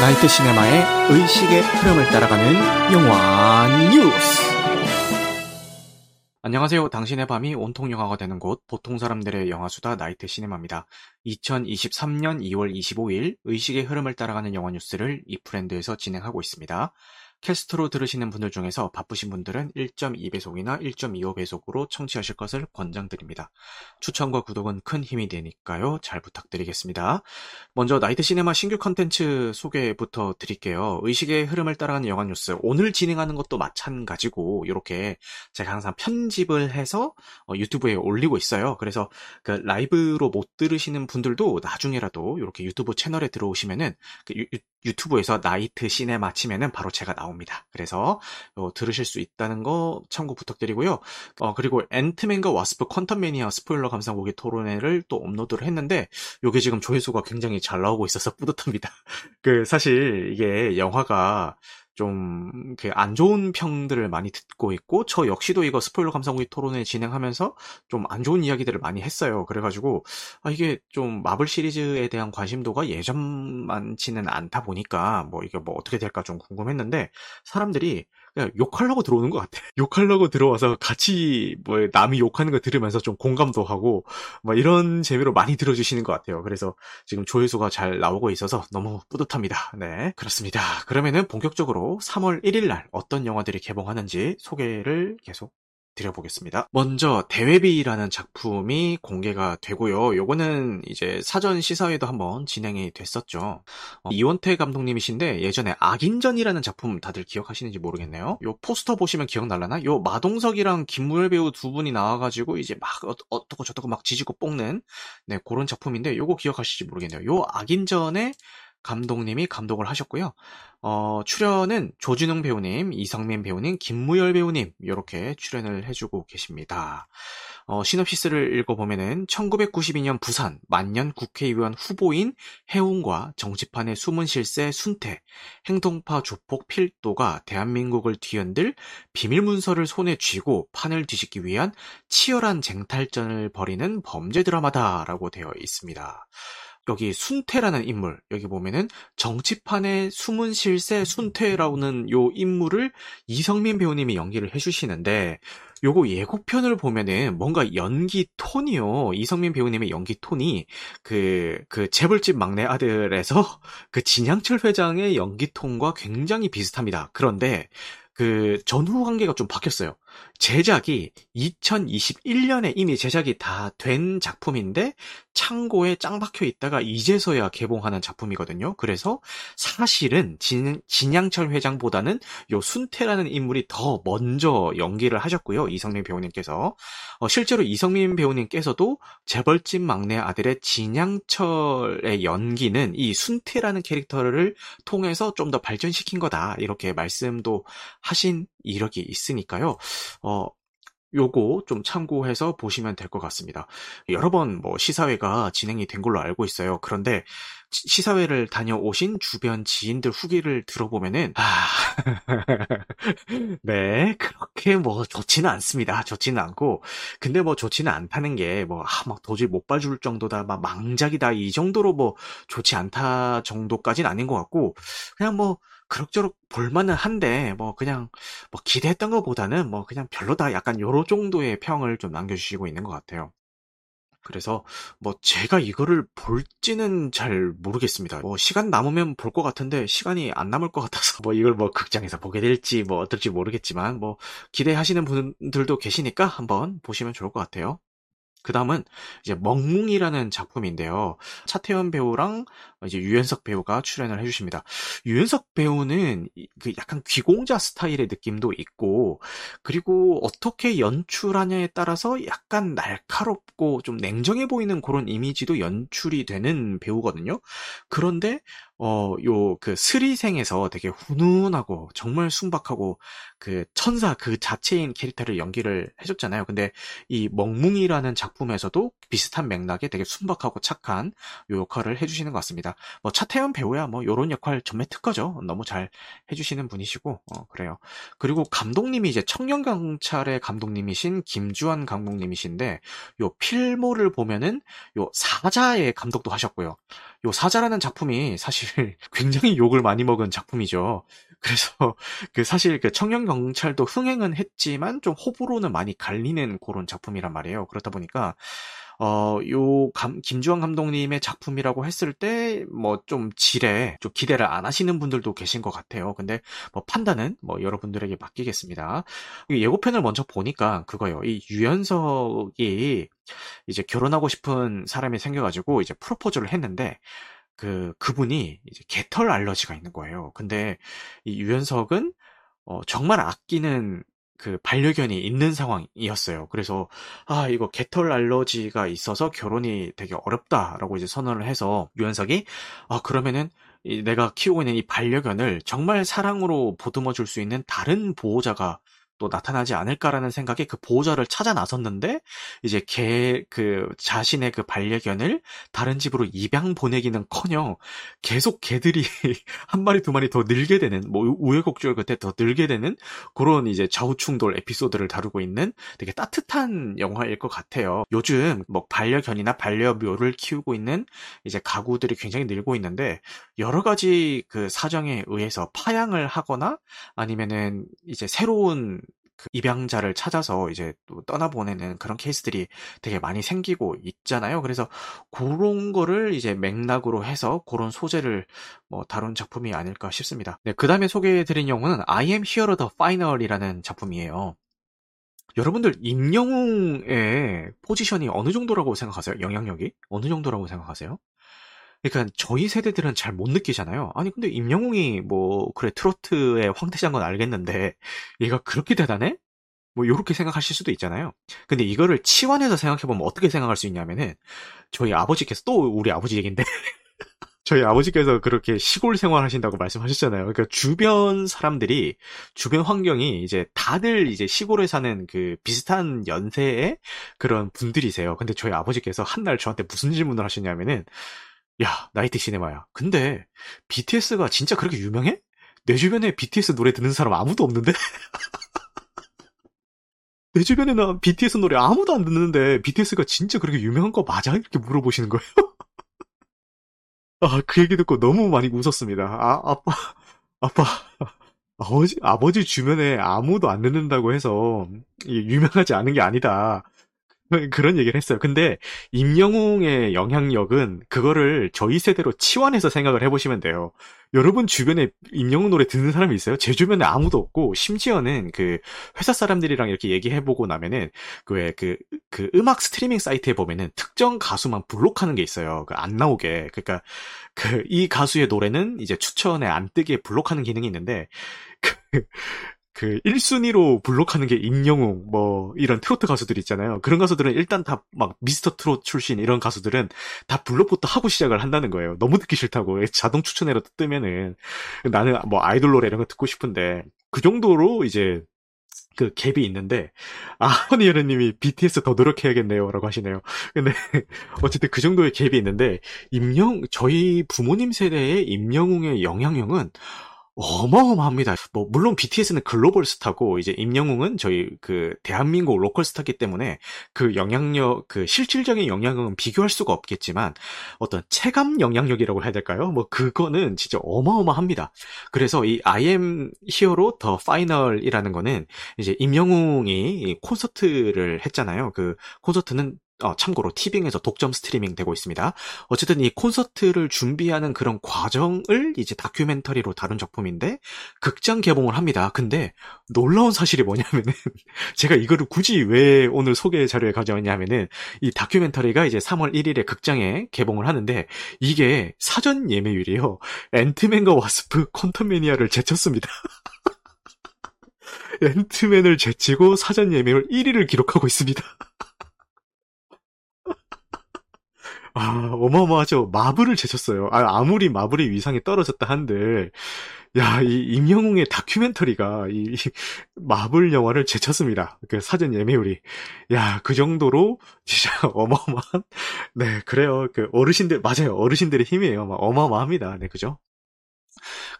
나이트 시네마의 의식의 흐름을 따라가는 영화 뉴스. 안녕하세요. 당신의 밤이 온통 영화가 되는 곳 보통 사람들의 영화수다 나이트 시네마입니다. 2023년 2월 25일 의식의 흐름을 따라가는 영화 뉴스를 이프랜드에서 진행하고 있습니다. 캐스트로 들으시는 분들 중에서 바쁘신 분들은 1.2배속이나 1.25배속으로 청취하실 것을 권장드립니다. 추천과 구독은 큰 힘이 되니까요. 잘 부탁드리겠습니다. 먼저 나이트 시네마 신규 컨텐츠 소개부터 드릴게요. 의식의 흐름을 따라가는 영화 뉴스. 오늘 진행하는 것도 마찬가지고 이렇게 제가 항상 편집을 해서 어, 유튜브에 올리고 있어요. 그래서 그 라이브로 못 들으시는 분들도 나중에라도 이렇게 유튜브 채널에 들어오시면은 그 유, 유튜브에서 나이트 시네마 치면은 바로 제가 나 옵니다. 그래서 어, 들으실 수 있다는 거 참고 부탁드리고요. 어, 그리고 앤트맨과 와스프 퀀텀 매니아 스포일러 감상 후기 토론회를 또 업로드를 했는데 이게 지금 조회수가 굉장히 잘 나오고 있어서 뿌듯합니다. 그 사실 이게 영화가 좀 안 좋은 평들을 많이 듣고 있고 저 역시도 이거 스포일러 감상후기 토론회 진행하면서 좀 안 좋은 이야기들을 많이 했어요. 그래가지고 아 이게 좀 마블 시리즈에 대한 관심도가 예전만치는 않다 보니까 뭐 이게 뭐 어떻게 될까 좀 궁금했는데 사람들이 그냥 욕하려고 들어오는 것 같아. 욕하려고 들어와서 같이 뭐 남이 욕하는 거 들으면서 좀 공감도 하고 뭐 이런 재미로 많이 들어주시는 것 같아요. 그래서 지금 조회수가 잘 나오고 있어서 너무 뿌듯합니다. 네, 그렇습니다. 그러면은 본격적으로 3월 1일 날 어떤 영화들이 개봉하는지 소개를 계속 드려보겠습니다. 먼저 대회비라는 작품이 공개가 되고요. 요거는 이제 사전 시사회도 한번 진행이 됐었죠. 어, 이원태 감독님이신데 예전에 악인전이라는 작품 다들 기억하시는지 모르겠네요. 요 포스터 보시면 기억날라나? 요 마동석이랑 김무열 배우 두 분이 나와가지고 이제 막 어, 어떻고 저떻고 막 지지고 뽕는 네 그런 작품인데 요거 기억하실지 모르겠네요. 요 악인전에 감독님이 감독을 하셨고요. 어, 출연은 조준웅 배우님, 이성민 배우님, 김무열 배우님 이렇게 출연을 해주고 계십니다. 어, 시놉시스를 읽어보면은 1992년 부산 만년 국회의원 후보인 해운과 정치판의 숨은 실세 순태, 행동파 조폭 필도가 대한민국을 뒤흔들 비밀문서를 손에 쥐고 판을 뒤집기 위한 치열한 쟁탈전을 벌이는 범죄 드라마다라고 되어 있습니다. 여기 순태라는 인물 여기 보면은 정치판의 숨은 실세 순태라는 요 인물을 이성민 배우님이 연기를 해주시는데 요거 예고편을 보면은 뭔가 연기 톤이요. 이성민 배우님의 연기 톤이 그, 그 재벌집 막내 아들에서 그 진양철 회장의 연기 톤과 굉장히 비슷합니다. 그런데 그 전후 관계가 좀 바뀌었어요. 제작이 2021년에 이미 제작이 다 된 작품인데 창고에 짱 박혀 있다가 이제서야 개봉하는 작품이거든요. 그래서 사실은 진, 진양철 회장보다는 요 순태라는 인물이 더 먼저 연기를 하셨고요. 이성민 배우님께서 어, 실제로 이성민 배우님께서도 재벌집 막내 아들의 진양철의 연기는 이 순태라는 캐릭터를 통해서 좀 더 발전시킨 거다 이렇게 말씀도 하신 이력이 있으니까요. 어, 요거 좀 참고해서 보시면 될 것 같습니다. 여러 번 뭐 시사회가 진행이 된 걸로 알고 있어요. 그런데 시사회를 다녀오신 주변 지인들 후기를 들어보면은 아... 네 그렇게 뭐 좋지는 않습니다. 좋지는 않고 근데 뭐 좋지는 않다는 게뭐막 아, 도저히 못 봐줄 정도다 막 망작이다 이 정도로 뭐 좋지 않다 정도까지는 아닌 것 같고 그냥 뭐 그럭저럭 볼만은 한데 뭐 그냥 뭐 기대했던 것보다는 뭐 그냥 별로다 약간 요런 정도의 평을 좀 남겨주시고 있는 것 같아요. 그래서 뭐 제가 이거를 볼지는 잘 모르겠습니다. 뭐 시간 남으면 볼 것 같은데 시간이 안 남을 것 같아서 뭐 이걸 뭐 극장에서 보게 될지 뭐 어떨지 모르겠지만 뭐 기대하시는 분들도 계시니까 한번 보시면 좋을 것 같아요. 그 다음은 이제 멍뭉이라는 작품인데요. 차태현 배우랑 이제 유연석 배우가 출연을 해주십니다. 유연석 배우는 그 약간 귀공자 스타일의 느낌도 있고, 그리고 어떻게 연출하냐에 따라서 약간 날카롭고 좀 냉정해 보이는 그런 이미지도 연출이 되는 배우거든요. 그런데 어, 요, 그, 스리생에서 되게 훈훈하고, 정말 순박하고, 그, 천사 그 자체인 캐릭터를 연기를 해줬잖아요. 근데, 이 멍뭉이라는 작품에서도 비슷한 맥락에 되게 순박하고 착한 요 역할을 해주시는 것 같습니다. 뭐, 차태현 배우야, 뭐, 요런 역할 전매 특허죠. 너무 잘 해주시는 분이시고, 어, 그래요. 그리고 감독님이 이제 청년경찰의 감독님이신 김주환 감독님이신데, 요 필모를 보면은, 요 사자의 감독도 하셨고요. 요 사자라는 작품이 사실 굉장히 욕을 많이 먹은 작품이죠. 그래서 그 사실 그 청년 경찰도 흥행은 했지만 좀 호불호는 많이 갈리는 그런 작품이란 말이에요. 그렇다 보니까 어, 요 감, 김주환 감독님의 작품이라고 했을 때 뭐 좀 질에 좀 기대를 안 하시는 분들도 계신 것 같아요. 근데 뭐 판단은 뭐 여러분들에게 맡기겠습니다. 예고편을 먼저 보니까 그거요. 이 유연석이 이제 결혼하고 싶은 사람이 생겨가지고 이제 프로포즈를 했는데 그 그분이 이제 개털 알러지가 있는 거예요. 근데 이 유연석은 어, 정말 아끼는 그 반려견이 있는 상황이었어요. 그래서 아 이거 개털 알러지가 있어서 결혼이 되게 어렵다라고 이제 선언을 해서 유연석이 아 그러면은 내가 키우고 있는 이 반려견을 정말 사랑으로 보듬어 줄 수 있는 다른 보호자가 또 나타나지 않을까라는 생각에 그 보호자를 찾아 나섰는데 이제 개그 자신의 그 반려견을 다른 집으로 입양 보내기는커녕 계속 개들이 한 마리 두 마리 더 늘게 되는 뭐 우여곡절 끝에 더 늘게 되는 그런 이제 좌우충돌 에피소드를 다루고 있는 되게 따뜻한 영화일 것 같아요. 요즘 뭐 반려견이나 반려묘를 키우고 있는 이제 가구들이 굉장히 늘고 있는데 여러 가지 그 사정에 의해서 파양을 하거나 아니면은 이제 새로운 그 입양자를 찾아서 이제 또 떠나보내는 그런 케이스들이 되게 많이 생기고 있잖아요. 그래서 그런 거를 이제 맥락으로 해서 그런 소재를 뭐 다룬 작품이 아닐까 싶습니다. 네, 그 다음에 소개해드린 영화는 I am Hero the Final이라는 작품이에요. 여러분들 임영웅의 포지션이 어느 정도라고 생각하세요? 영향력이 어느 정도라고 생각하세요? 그러니까 저희 세대들은 잘 못 느끼잖아요. 아니 근데 임영웅이 뭐 그래 트로트의 황태자인 건 알겠는데 얘가 그렇게 대단해? 뭐 요렇게 생각하실 수도 있잖아요. 근데 이거를 치환해서 생각해보면 어떻게 생각할 수 있냐면은 저희 아버지께서 또 우리 아버지 얘긴데 저희 아버지께서 그렇게 시골 생활하신다고 말씀하셨잖아요. 그러니까 주변 사람들이 주변 환경이 이제 다들 이제 시골에 사는 그 비슷한 연세의 그런 분들이세요. 근데 저희 아버지께서 한 날 저한테 무슨 질문을 하셨냐면은 야, 나이트 시네마야. 근데 BTS가 진짜 그렇게 유명해? 내 주변에 BTS 노래 듣는 사람 아무도 없는데? 내 주변에는 BTS 노래 아무도 안 듣는데 BTS가 진짜 그렇게 유명한 거 맞아? 이렇게 물어보시는 거예요. 아, 그 얘기 듣고 너무 많이 웃었습니다. 아, 아빠, 아빠, 아버지, 아버지 주변에 아무도 안 듣는다고 해서 유명하지 않은 게 아니다. 그런 얘기를 했어요. 근데 임영웅의 영향력은 그거를 저희 세대로 치환해서 생각을 해보시면 돼요. 여러분 주변에 임영웅 노래 듣는 사람이 있어요? 제 주변에 아무도 없고 심지어는 그 회사 사람들이랑 이렇게 얘기해보고 나면은 그왜그 그, 그 음악 스트리밍 사이트에 보면은 특정 가수만 블록하는 게 있어요. 그 안 나오게. 그러니까 그 이 가수의 노래는 이제 추천에 안 뜨게 블록하는 기능이 있는데 그 그 1순위로 블록하는 게 임영웅 뭐 이런 트로트 가수들 있잖아요. 그런 가수들은 일단 다 막 미스터 트롯 출신 이런 가수들은 다 블록부터 하고 시작을 한다는 거예요. 너무 듣기 싫다고 자동 추천해로 뜨면은 나는 뭐 아이돌 노래 이런 거 듣고 싶은데 그 정도로 이제 그 갭이 있는데 아 허니여러님이 BTS 더 노력해야겠네요라고 하시네요. 근데 어쨌든 그 정도의 갭이 있는데 임영 저희 부모님 세대의 임영웅의 영향력은 어마어마합니다. 뭐 물론 BTS는 글로벌 스타고 이제 임영웅은 저희 그 대한민국 로컬 스타기 때문에 그 영향력 그 실질적인 영향력은 비교할 수가 없겠지만 어떤 체감 영향력이라고 해야 될까요? 뭐 그거는 진짜 어마어마합니다. 그래서 이 I am 히어로 더 파이널이라는 거는 이제 임영웅이 콘서트를 했잖아요. 그 콘서트는 어, 참고로 티빙에서 독점 스트리밍 되고 있습니다. 어쨌든 이 콘서트를 준비하는 그런 과정을 이제 다큐멘터리로 다룬 작품인데 극장 개봉을 합니다. 근데 놀라운 사실이 뭐냐면은 제가 이거를 굳이 왜 오늘 소개 자료에 가져왔냐면은 이 다큐멘터리가 이제 3월 1일에 극장에 개봉을 하는데 이게 사전 예매율이요. 앤트맨과 와스프 콘텀매니아를 제쳤습니다. 앤트맨을 제치고 사전 예매율 1위를 기록하고 있습니다. 아, 어마어마하죠. 마블을 제쳤어요. 아, 아무리 마블의 위상이 떨어졌다 한들, 야, 이 임영웅의 다큐멘터리가 이, 이 마블 영화를 제쳤습니다. 그 사전 예매율이. 야, 그 정도로 진짜 어마어마한, 네, 그래요. 그 어르신들, 맞아요. 어르신들의 힘이에요. 막 어마어마합니다. 네, 그죠?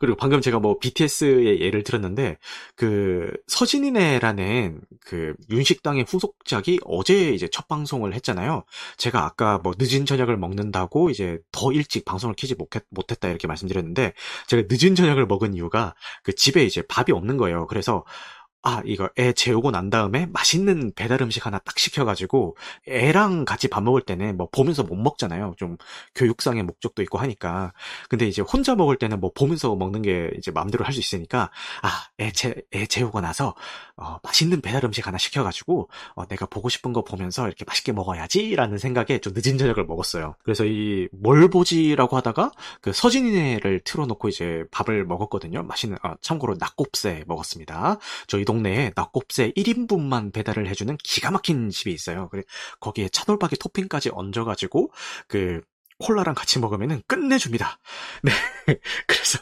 그리고 방금 제가 뭐 BTS의 예를 들었는데 그 서진이네라는 그 윤식당의 후속작이 어제 이제 첫 방송을 했잖아요. 제가 아까 뭐 늦은 저녁을 먹는다고 이제 더 일찍 방송을 키지 못했, 못했다 이렇게 말씀드렸는데 제가 늦은 저녁을 먹은 이유가 그 집에 이제 밥이 없는 거예요. 그래서 아, 이거 애 재우고 난 다음에 맛있는 배달 음식 하나 딱 시켜가지고 애랑 같이 밥 먹을 때는 뭐 보면서 못 먹잖아요. 좀 교육상의 목적도 있고 하니까. 근데 이제 혼자 먹을 때는 뭐 보면서 먹는 게 이제 마음대로 할 수 있으니까 아, 애, 재, 애 재우고 나서 어, 맛있는 배달 음식 하나 시켜가지고 어, 내가 보고 싶은 거 보면서 이렇게 맛있게 먹어야지라는 생각에 좀 늦은 저녁을 먹었어요. 그래서 이 뭘 보지라고 하다가 그 서진이네를 틀어놓고 이제 밥을 먹었거든요. 맛있는 아, 참고로 낙곱새 먹었습니다. 저희 동네에 낙곱새 1인분만 배달을 해주는 기가 막힌 집이 있어요. 거기에 차돌박이 토핑까지 얹어가지고 그 콜라랑 같이 먹으면은 끝내줍니다. 네. 그래서,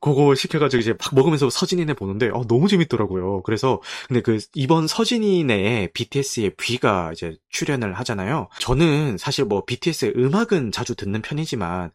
그거 시켜가지고 이제 막 먹으면서 서진이네 보는데, 어, 너무 재밌더라고요. 그래서, 근데 그, 이번 서진이네에 BTS의 뷔가 이제 출연을 하잖아요. 저는 사실 뭐 BTS의 음악은 자주 듣는 편이지만,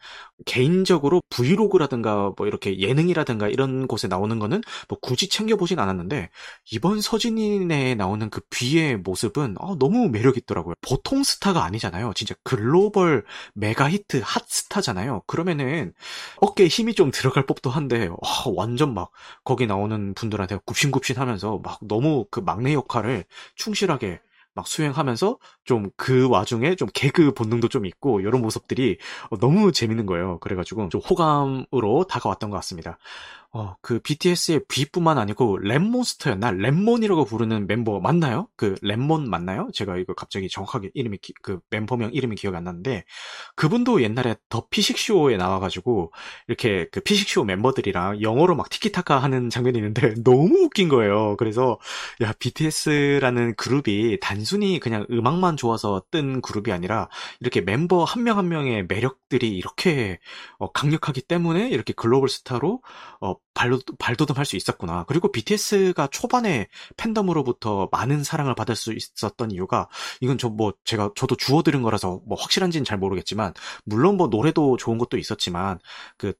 개인적으로 브이로그라든가 뭐 이렇게 예능이라든가 이런 곳에 나오는 거는 뭐 굳이 챙겨보진 않았는데, 이번 서진이네에 나오는 그 뷔의 모습은, 어, 너무 매력 있더라고요. 보통 스타가 아니잖아요. 진짜 글로벌 메가 히트 핫스타잖아요. 그러면은 어깨에 힘이 좀 들어갈 법도 한데 와, 완전 막 거기 나오는 분들한테 굽신굽신하면서 막 너무 그 막내 역할을 충실하게 막 수행하면서 좀 그 와중에 좀 개그 본능도 좀 있고 이런 모습들이 너무 재밌는 거예요. 그래가지고 좀 호감으로 다가왔던 것 같습니다. 어, 그 BTS의 B뿐만 아니고 랩몬스터였나? 랩몬이라고 부르는 멤버 맞나요? 그 랩몬 맞나요? 제가 이거 갑자기 정확하게 이름이 기, 그 멤버명 이름이 기억이 안 나는데 그분도 옛날에 더 피식쇼에 나와가지고 이렇게 그 피식쇼 멤버들이랑 영어로 막 티키타카 하는 장면이 있는데 너무 웃긴 거예요. 그래서 야 BTS라는 그룹이 단순히 그냥 음악만 좋아서 뜬 그룹이 아니라 이렇게 멤버 한 명한 명의 매력들이 이렇게 어, 강력하기 때문에 이렇게 글로벌 스타로 어, 발로, 발돋움할 수 있었구나. 그리고 BTS가 초반에 팬덤으로부터 많은 사랑을 받을 수 있었던 이유가 이건 저 뭐 제가 저도 주워 들은 거라서 뭐 확실한지는 잘 모르겠지만 물론 뭐 노래도 좋은 것도 있었지만 그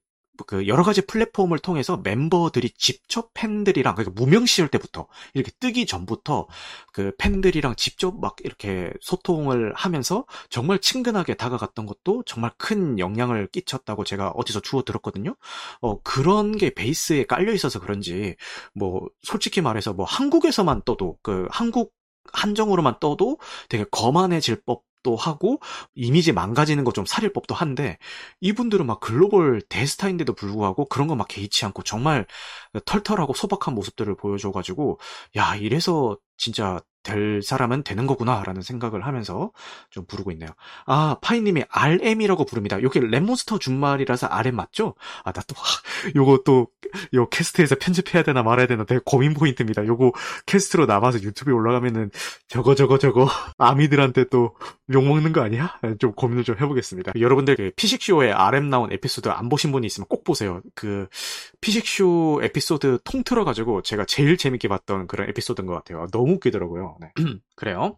그 여러 가지 플랫폼을 통해서 멤버들이 직접 팬들이랑 그러니까 무명 시절 때부터 이렇게 뜨기 전부터 그 팬들이랑 직접 막 이렇게 소통을 하면서 정말 친근하게 다가갔던 것도 정말 큰 영향을 끼쳤다고 제가 어디서 주워 들었거든요. 어 그런 게 베이스에 깔려 있어서 그런지 뭐 솔직히 말해서 뭐 한국에서만 떠도 그 한국 한정으로만 떠도 되게 거만해질 법 법도 하고 이미지 망가지는 거좀 살릴 법도 한데 이분들은 막 글로벌 대스타인데도 불구하고 그런 거 막 개의치 않고 정말 털털하고 소박한 모습들을 보여줘가지고 야 이래서 진짜 될 사람은 되는 거구나라는 생각을 하면서 좀 부르고 있네요. 아, 파이님이 RM이라고 부릅니다. 여기 랩몬스터 준말이라서 RM 맞죠? 아, 나 또, 요거 또, 요 캐스트에서 편집해야 되나 말아야 되나 되게 고민 포인트입니다. 요거 캐스트로 남아서 유튜브에 올라가면은 저거 저거 저거 아미들한테 또 욕먹는 거 아니야? 좀 고민을 좀 해보겠습니다. 여러분들 그 피식쇼에 RM 나온 에피소드 안 보신 분이 있으면 꼭 보세요. 그 피식쇼 에피소드 통틀어 가지고 제가 제일 재밌게 봤던 그런 에피소드인 것 같아요. 너무 웃기더라고요. 네. 그래요.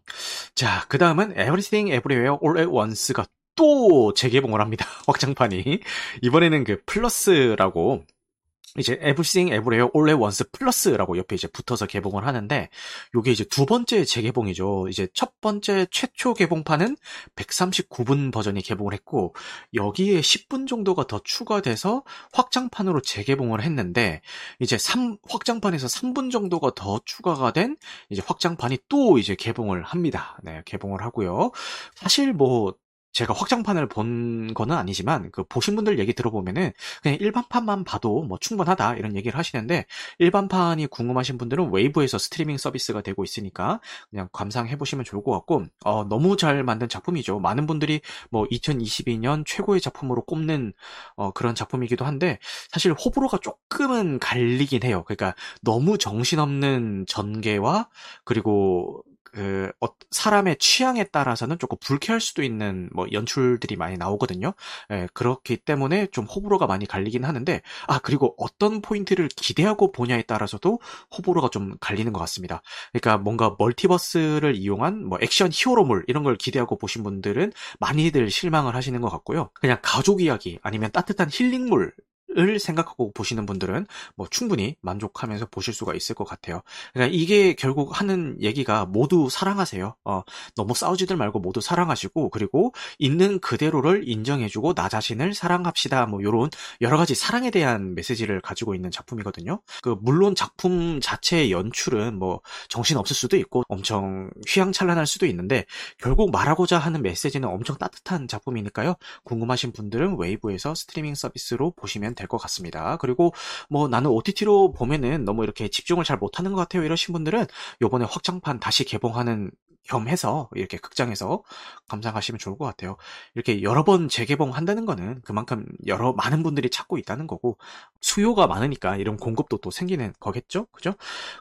자, 그 다음은 Everything Everywhere All at Once가 또 재개봉을 합니다. 확장판이. 이번에는 그 플러스라고 이제 Everywhere All at Once 플러스라고 옆에 이제 붙어서 개봉을 하는데 요게 이제 두 번째 재개봉이죠. 이제 첫 번째 최초 개봉판은 139분 버전이 개봉을 했고 여기에 10분 정도가 더 추가돼서 확장판으로 재개봉을 했는데 이제 3 확장판에서 3분 정도가 더 추가가 된 이제 확장판이 또 이제 개봉을 합니다. 네, 개봉을 하고요. 사실 뭐 제가 확장판을 본 거는 아니지만 그 보신 분들 얘기 들어보면은 그냥 일반판만 봐도 뭐 충분하다 이런 얘기를 하시는데 일반판이 궁금하신 분들은 웨이브에서 스트리밍 서비스가 되고 있으니까 그냥 감상해 보시면 좋을 것 같고 어, 너무 잘 만든 작품이죠. 많은 분들이 뭐 2022년 최고의 작품으로 꼽는 어, 그런 작품이기도 한데 사실 호불호가 조금은 갈리긴 해요. 그러니까 너무 정신없는 전개와 그리고 그 어, 사람의 취향에 따라서는 조금 불쾌할 수도 있는 뭐 연출들이 많이 나오거든요. 예, 그렇기 때문에 좀 호불호가 많이 갈리긴 하는데 아 그리고 어떤 포인트를 기대하고 보냐에 따라서도 호불호가 좀 갈리는 것 같습니다. 그러니까 뭔가 멀티버스를 이용한 뭐 액션 히어로물 이런 걸 기대하고 보신 분들은 많이들 실망을 하시는 것 같고요. 그냥 가족 이야기 아니면 따뜻한 힐링물 을 생각하고 보시는 분들은 뭐 충분히 만족하면서 보실 수가 있을 것 같아요. 그러니까 이게 결국 하는 얘기가 모두 사랑하세요. 어, 너무 싸우지들 말고 모두 사랑하시고 그리고 있는 그대로를 인정해주고 나 자신을 사랑합시다. 뭐 이런 여러 가지 사랑에 대한 메시지를 가지고 있는 작품이거든요. 그 물론 작품 자체의 연출은 뭐 정신 없을 수도 있고 엄청 휘황찬란할 수도 있는데 결국 말하고자 하는 메시지는 엄청 따뜻한 작품이니까요. 궁금하신 분들은 웨이브에서 스트리밍 서비스로 보시면 될 것 같습니다. 그리고 뭐 나는 OTT로 보면은 너무 이렇게 집중을 잘 못하는 것 같아요. 이러신 분들은 요번에 확장판 다시 개봉하는 겸해서 이렇게 극장에서 감상하시면 좋을 것 같아요. 이렇게 여러 번 재개봉한다는 거는 그만큼 여러 많은 분들이 찾고 있다는 거고 수요가 많으니까 이런 공급도 또 생기는 거겠죠? 그죠?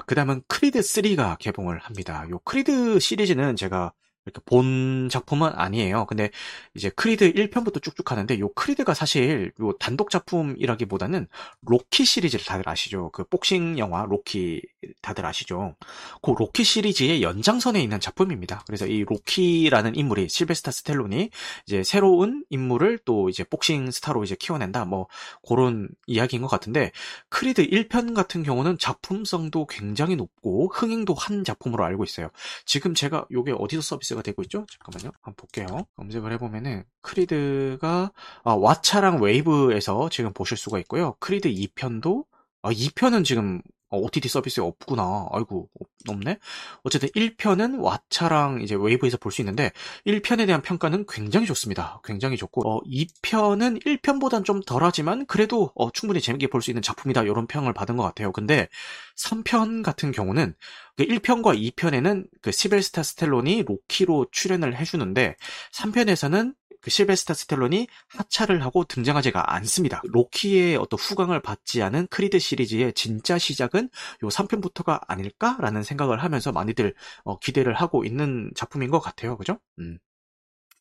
그 다음은 크리드 3가 개봉을 합니다. 요 크리드 시리즈는 제가 이렇게 본 작품은 아니에요. 근데 이제 크리드 1편부터 쭉쭉 하는데 요 크리드가 사실 요 단독 작품이라기보다는 로키 시리즈를 다들 아시죠? 그 복싱 영화 로키 다들 아시죠? 그 로키 시리즈의 연장선에 있는 작품입니다. 그래서 이 로키라는 인물이 실베스터 스탤론이 이제 새로운 인물을 또 이제 복싱 스타로 이제 키워낸다. 뭐 그런 이야기인 것 같은데 크리드 1편 같은 경우는 작품성도 굉장히 높고 흥행도 한 작품으로 알고 있어요. 지금 제가 요게 어디서 서비스 서비스가 되고 있죠? 잠깐만요. 한번 볼게요. 검색을 해보면은 크리드가 아, 왓차랑 웨이브에서 지금 보실 수가 있고요. 크리드 2편도 아, 2편은 지금 OTT 서비스에 없구나. 아이고, 없네? 어쨌든 1편은 왓차랑 이제 웨이브에서 볼 수 있는데, 1편에 대한 평가는 굉장히 좋습니다. 굉장히 좋고, 어, 2편은 1편보단 좀 덜하지만, 그래도 어, 충분히 재밌게 볼 수 있는 작품이다. 이런 평을 받은 것 같아요. 근데 3편 같은 경우는, 그 1편과 2편에는 그 시벨스타 스텔론이 로키로 출연을 해주는데, 3편에서는 그 실베스타 스텔론이 하차를 하고 등장하지가 않습니다. 로키의 어떤 후광을 받지 않은 크리드 시리즈의 진짜 시작은 요 3편부터가 아닐까라는 생각을 하면서 많이들 어, 기대를 하고 있는 작품인 것 같아요. 그죠? 음.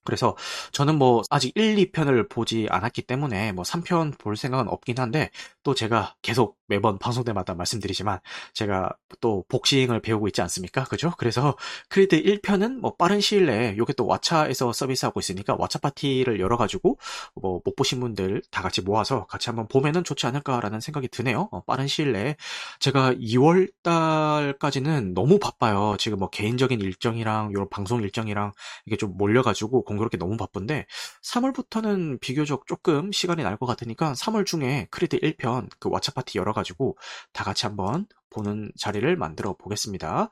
그래서 저는 뭐 아직 1, 2편을 보지 않았기 때문에 뭐 3편 볼 생각은 없긴 한데 또 제가 계속 매번 방송 때마다 말씀드리지만 제가 또 복싱을 배우고 있지 않습니까? 그죠? 그래서 크리드 1편은 뭐 빠른 시일 내에 요게 또 왓챠에서 서비스하고 있으니까 왓챠 파티를 열어가지고 뭐 못 보신 분들 다 같이 모아서 같이 한번 보면은 좋지 않을까라는 생각이 드네요. 어, 빠른 시일 내에 제가 2월 달까지는 너무 바빠요. 지금 뭐 개인적인 일정이랑 요런 방송 일정이랑 이게 좀 몰려가지고 공교롭게 너무 바쁜데 3월부터는 비교적 조금 시간이 날 것 같으니까 3월 중에 크리드 1편 그 왓챠 파티 열어가 지고 다 같이 한번 보는 자리를 만들어 보겠습니다.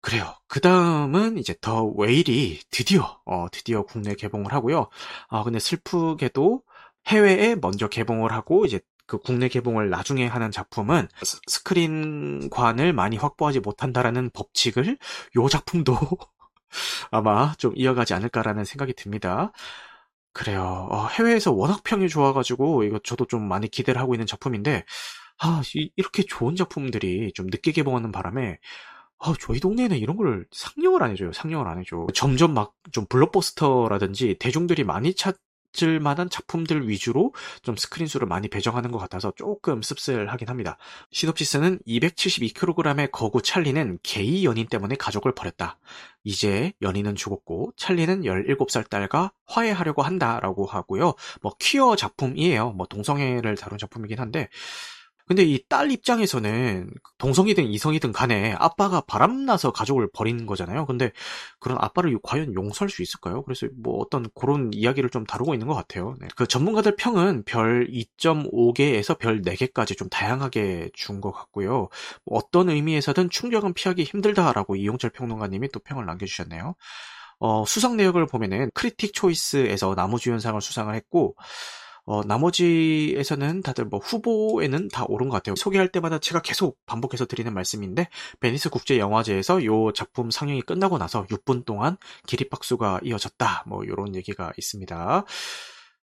그래요. 그 다음은 이제 더 웨일이 드디어, 어, 드디어 국내 개봉을 하고요. 아, 근데 슬프게도 해외에 먼저 개봉을 하고 이제 그 국내 개봉을 나중에 하는 작품은 스크린관을 많이 확보하지 못한다라는 법칙을 요 작품도 아마 좀 이어가지 않을까라는 생각이 듭니다. 그래요. 어, 해외에서 워낙 평이 좋아가지고 이거 저도 좀 많이 기대를 하고 있는 작품인데 아 이, 렇게 좋은 작품들이 좀 늦게 개봉하는 바람에 아, 저희 동네에는 이런 걸 상영을 안 해줘요. 상영을 안 해줘. 점점 막 좀 블록버스터라든지 대중들이 많이 찾질 만한 작품들 위주로 좀 스크린 수를 많이 배정하는 것 같아서 조금 씁쓸하긴 합니다. 시놉시스는 272kg의 거구 찰리는 게이 연인 때문에 가족을 버렸다. 이제 연인은 죽었고 찰리는 17살 딸과 화해하려고 한다라고 하고요. 뭐 퀴어 작품이에요. 뭐 동성애를 다룬 작품이긴 한데 근데 이 딸 입장에서는 동성이든 이성이든 간에 아빠가 바람나서 가족을 버린 거잖아요. 근데 그런 아빠를 과연 용서할 수 있을까요? 그래서 뭐 어떤 그런 이야기를 좀 다루고 있는 것 같아요. 네. 그 전문가들 평은 별 2.5개에서 별 4개까지 좀 다양하게 준 것 같고요. 뭐 어떤 의미에서든 충격은 피하기 힘들다라고 이용철 평론가님이 또 평을 남겨주셨네요. 어, 수상 내역을 보면은 크리틱 초이스에서 남우주연상을 수상을 했고 어, 나머지에서는 다들 뭐 후보에는 다 오른 것 같아요. 소개할 때마다 제가 계속 반복해서 드리는 말씀인데 베니스 국제 영화제에서 이 작품 상영이 끝나고 나서 6분 동안 기립박수가 이어졌다. 뭐 이런 얘기가 있습니다.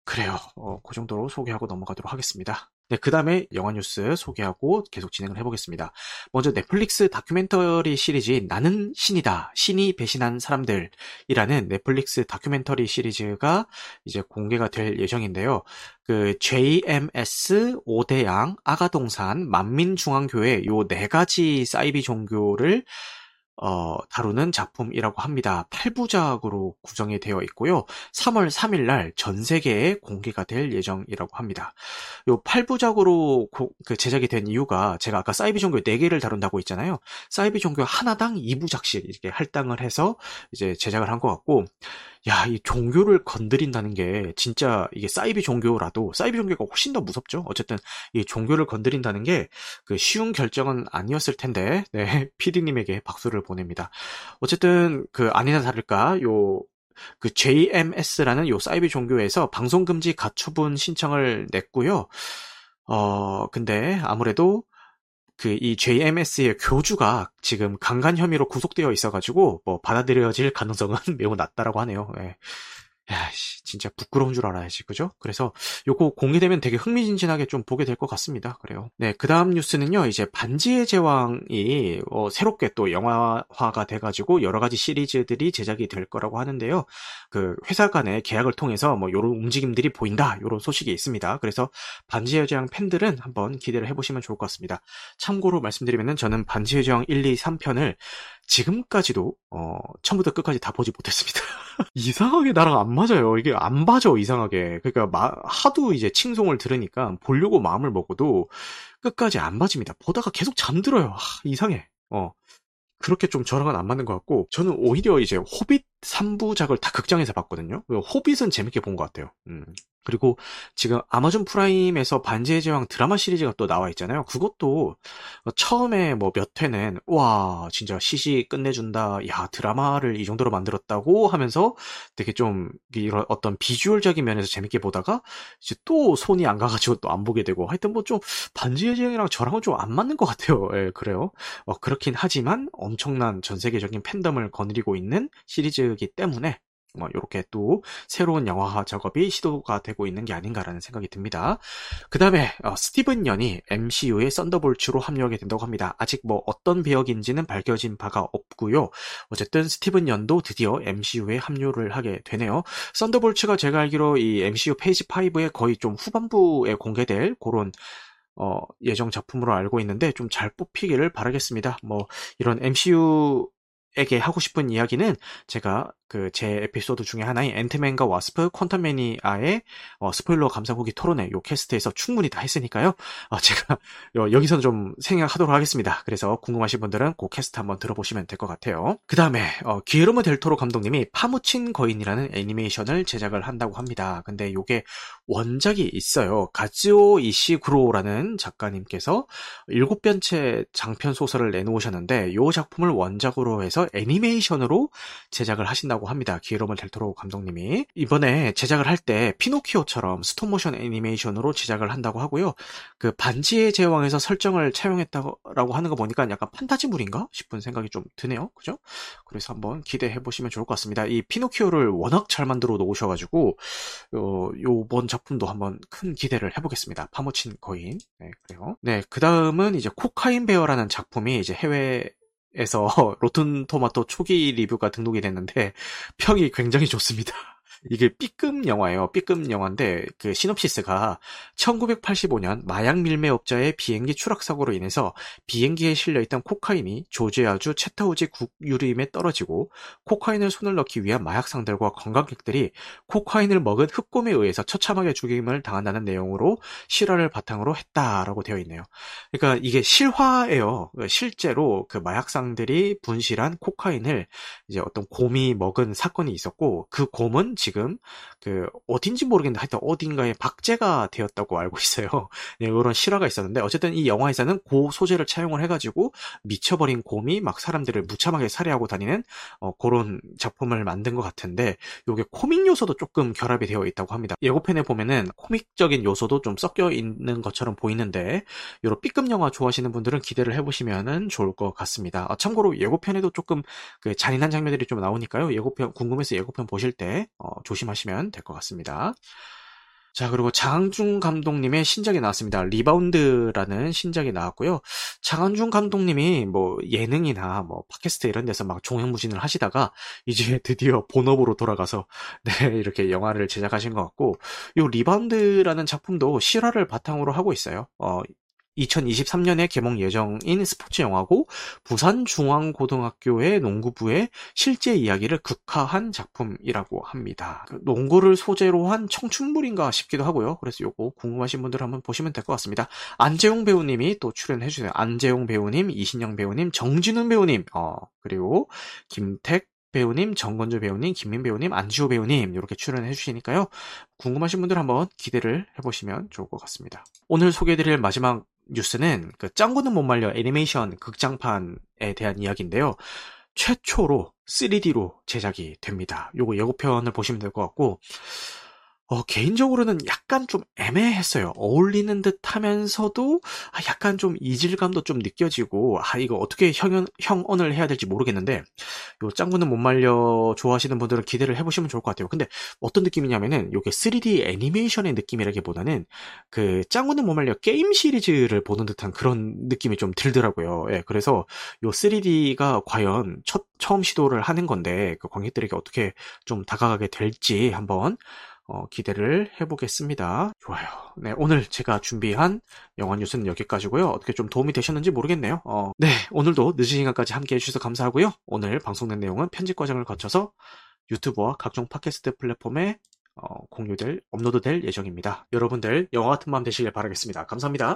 그래요. 어, 그 정도로 소개하고 넘어가도록 하겠습니다. 네, 그 다음에 영화 뉴스 소개하고 계속 진행을 해보겠습니다. 먼저 넷플릭스 다큐멘터리 시리즈 나는 신이다. 신이 배신한 사람들이라는 넷플릭스 다큐멘터리 시리즈가 이제 공개가 될 예정인데요. 그 JMS, 오대양, 아가동산, 만민중앙교회 요 네 가지 사이비 종교를 어, 다루는 작품이라고 합니다. 8부작으로 구성이 되어 있고요. 3월 3일 날 전 세계에 공개가 될 예정이라고 합니다. 요 8부작으로 그 제작이 된 이유가 제가 아까 사이비 종교 4개를 다룬다고 했잖아요. 사이비 종교 하나당 2부작씩 이렇게 할당을 해서 이제 제작을 한 것 같고 야, 이 종교를 건드린다는 게 진짜 이게 사이비 종교라도 사이비 종교가 훨씬 더 무섭죠. 어쨌든 이 종교를 건드린다는 게 그 쉬운 결정은 아니었을 텐데, 네, 피디님에게 박수를 보냅니다. 어쨌든 그 아니나 다를까 요그 JMS라는 요 사이비 종교에서 방송 금지 가처분 신청을 냈고요. 어, 근데 아무래도 그 이 JMS의 교주가 지금 강간 혐의로 구속되어 있어가지고 뭐 받아들여질 가능성은 매우 낮다라고 하네요. 예. 야, 진짜 부끄러운 줄 알아야지, 그죠? 그래서 요거 공개되면 되게 흥미진진하게 좀 보게 될 것 같습니다. 그래요. 네, 그 다음 뉴스는요, 이제 반지의 제왕이 어, 새롭게 또 영화화가 돼가지고 여러 가지 시리즈들이 제작이 될 거라고 하는데요. 그 회사 간의 계약을 통해서 뭐 요런 움직임들이 보인다, 요런 소식이 있습니다. 그래서 반지의 제왕 팬들은 한번 기대를 해보시면 좋을 것 같습니다. 참고로 말씀드리면은 저는 반지의 제왕 1, 2, 3편을 지금까지도 어, 처음부터 끝까지 다 보지 못했습니다. 이상하게 나랑 안 맞아요. 이게 안 봐져 이상하게. 그러니까 마, 하도 이제 칭송을 들으니까 보려고 마음을 먹어도 끝까지 안 봐집니다. 보다가 계속 잠들어요. 하, 이상해. 어. 그렇게 좀 저랑은 안 맞는 것 같고 저는 오히려 이제 호빗 3부작을 다 극장에서 봤거든요. 호빗은 재밌게 본 것 같아요. 음. 그리고 지금 아마존 프라임에서 반지의 제왕 드라마 시리즈가 또 나와 있잖아요. 그것도 처음에 뭐 몇 회는 와 진짜 CG 끝내준다. 야 드라마를 이 정도로 만들었다고 하면서 되게 좀 이런 어떤 비주얼적인 면에서 재밌게 보다가 이제 또 손이 안 가가지고 또 안 보게 되고 하여튼 뭐 좀 반지의 제왕이랑 저랑은 좀 안 맞는 것 같아요. 예, 그래요. 어, 그렇긴 하지만 엄청난 전 세계적인 팬덤을 거느리고 있는 시리즈이기 때문에 뭐 이렇게 또 새로운 영화화 작업이 시도가 되고 있는 게 아닌가라는 생각이 듭니다. 그 다음에 어, 스티븐 연이 MCU의 썬더볼츠로 합류하게 된다고 합니다. 아직 뭐 어떤 배역인지는 밝혀진 바가 없고요. 어쨌든 스티븐 연도 드디어 MCU에 합류를 하게 되네요. 썬더볼츠가 제가 알기로 이 MCU phase 5의 거의 좀 후반부에 공개될 그런 어, 예정 작품으로 알고 있는데 좀 잘 뽑히기를 바라겠습니다. 뭐 이런 MCU 에게 하고 싶은 이야기는 제가 그 제 에피소드 중에 하나인 앤트맨과 와스프 퀀텀 매니아의 어, 스포일러 감상 후기 토론회 요 캐스트에서 충분히 다 했으니까요. 어, 제가 여기서는 좀 생략하도록 하겠습니다. 그래서 궁금하신 분들은 그 캐스트 한번 들어보시면 될 것 같아요. 그 다음에 어, 기예르모 델 토로 감독님이 파묻힌 거인이라는 애니메이션을 제작을 한다고 합니다. 근데 요게 원작이 있어요. 가즈오 이시구로라는 작가님께서 일곱 번째 장편 소설을 내놓으셨는데 요 작품을 원작으로 해서 애니메이션으로 제작을 하신다고 있다고 합니다. 기예르모 델 토로 감독님이 이번에 제작을 할 때 피노키오처럼 스톱모션 애니메이션으로 제작을 한다고 하고요. 그 반지의 제왕에서 설정을 차용했다고 하는 거 보니까 약간 판타지물인가 싶은 생각이 좀 드네요. 그죠? 그래서 한번 기대해 보시면 좋을 것 같습니다. 이 피노키오를 워낙 잘 만들어 놓으셔가지고 어, 요번 작품도 한번 큰 기대를 해보겠습니다. 파묻힌 거인. 네, 그래요. 네, 그 다음은 이제 코카인 베어라는 작품이 이제 해외 에서 로튼 토마토 초기 리뷰가 등록이 됐는데 평이 굉장히 좋습니다. 이게 B급 영화예요. B급 영화인데 그 시놉시스가 1985년 마약 밀매업자의 비행기 추락 사고로 인해서 비행기에 실려 있던 코카인이 조지아주 채타우지 국유림에 떨어지고 코카인을 손을 넣기 위한 마약상들과 관광객들이 코카인을 먹은 흑곰에 의해서 처참하게 죽임을 당한다는 내용으로 실화를 바탕으로 했다라고 되어 있네요. 그러니까 이게 실화예요. 실제로 그 마약상들이 분실한 코카인을 이제 어떤 곰이 먹은 사건이 있었고 그 곰은 지금 지금 그 어딘지 모르겠는데 하여튼 어딘가에 박제가 되었다고 알고 있어요. 네, 그런 실화가 있었는데 어쨌든 이 영화에서는 그 소재를 차용을 해가지고 미쳐버린 곰이 막 사람들을 무참하게 살해하고 다니는 어, 그런 작품을 만든 것 같은데 이게 코믹 요소도 조금 결합이 되어 있다고 합니다. 예고편에 보면은 코믹적인 요소도 좀 섞여 있는 것처럼 보이는데 이런 B급 영화 좋아하시는 분들은 기대를 해보시면 좋을 것 같습니다. 아, 참고로 예고편에도 조금 그 잔인한 장면들이 좀 나오니까요. 예고편 궁금해서 예고편 보실 때 어, 조심하시면 될 것 같습니다. 자, 그리고 장항준 감독님의 신작이 나왔습니다. 리바운드라는 신작이 나왔고요. 장항준 감독님이 뭐 예능이나 뭐 팟캐스트 이런 데서 막 종횡무진을 하시다가 이제 드디어 본업으로 돌아가서 네, 이렇게 영화를 제작하신 것 같고 이 리바운드라는 작품도 실화를 바탕으로 하고 있어요. 어, 2023년에 개봉 예정인 스포츠 영화고 부산중앙고등학교의 농구부의 실제 이야기를 극화한 작품이라고 합니다. 그 농구를 소재로 한 청춘물인가 싶기도 하고요. 그래서 요거 궁금하신 분들 한번 보시면 될 것 같습니다. 안재홍 배우님이 또 출연해 주세요. 안재홍 배우님, 이신영 배우님, 정진운 배우님, 어, 그리고 김택 배우님, 정건조 배우님, 김민 배우님, 안지호 배우님 이렇게 출연해 주시니까요. 궁금하신 분들 한번 기대를 해보시면 좋을 것 같습니다. 오늘 소개해드릴 마지막 뉴스는 그 짱구는 못 말려 애니메이션 극장판에 대한 이야기인데요. 최초로 3D로 제작이 됩니다. 요거 예고편을 보시면 될 것 같고 어, 개인적으로는 약간 좀 애매했어요. 어울리는 듯 하면서도 아, 약간 좀 이질감도 좀 느껴지고 아 이거 어떻게 형, 형언을 해야 될지 모르겠는데 요 짱구는 못 말려 좋아하시는 분들은 기대를 해보시면 좋을 것 같아요. 근데 어떤 느낌이냐면은 요게 3D 애니메이션의 느낌이라기보다는 그 짱구는 못 말려 게임 시리즈를 보는 듯한 그런 느낌이 좀 들더라고요. 예, 그래서 요 3D가 과연 첫 처음 시도를 하는 건데 그 관객들에게 어떻게 좀 다가가게 될지 한번 어, 기대를 해보겠습니다. 좋아요. 네, 오늘 제가 준비한 영화 뉴스는 여기까지고요. 어떻게 좀 도움이 되셨는지 모르겠네요. 어, 네, 오늘도 늦은 시간까지 함께 해주셔서 감사하고요. 오늘 방송된 내용은 편집 과정을 거쳐서 유튜브와 각종 팟캐스트 플랫폼에 어, 공유될, 업로드될 예정입니다. 여러분들 영화 같은 밤 되시길 바라겠습니다. 감사합니다.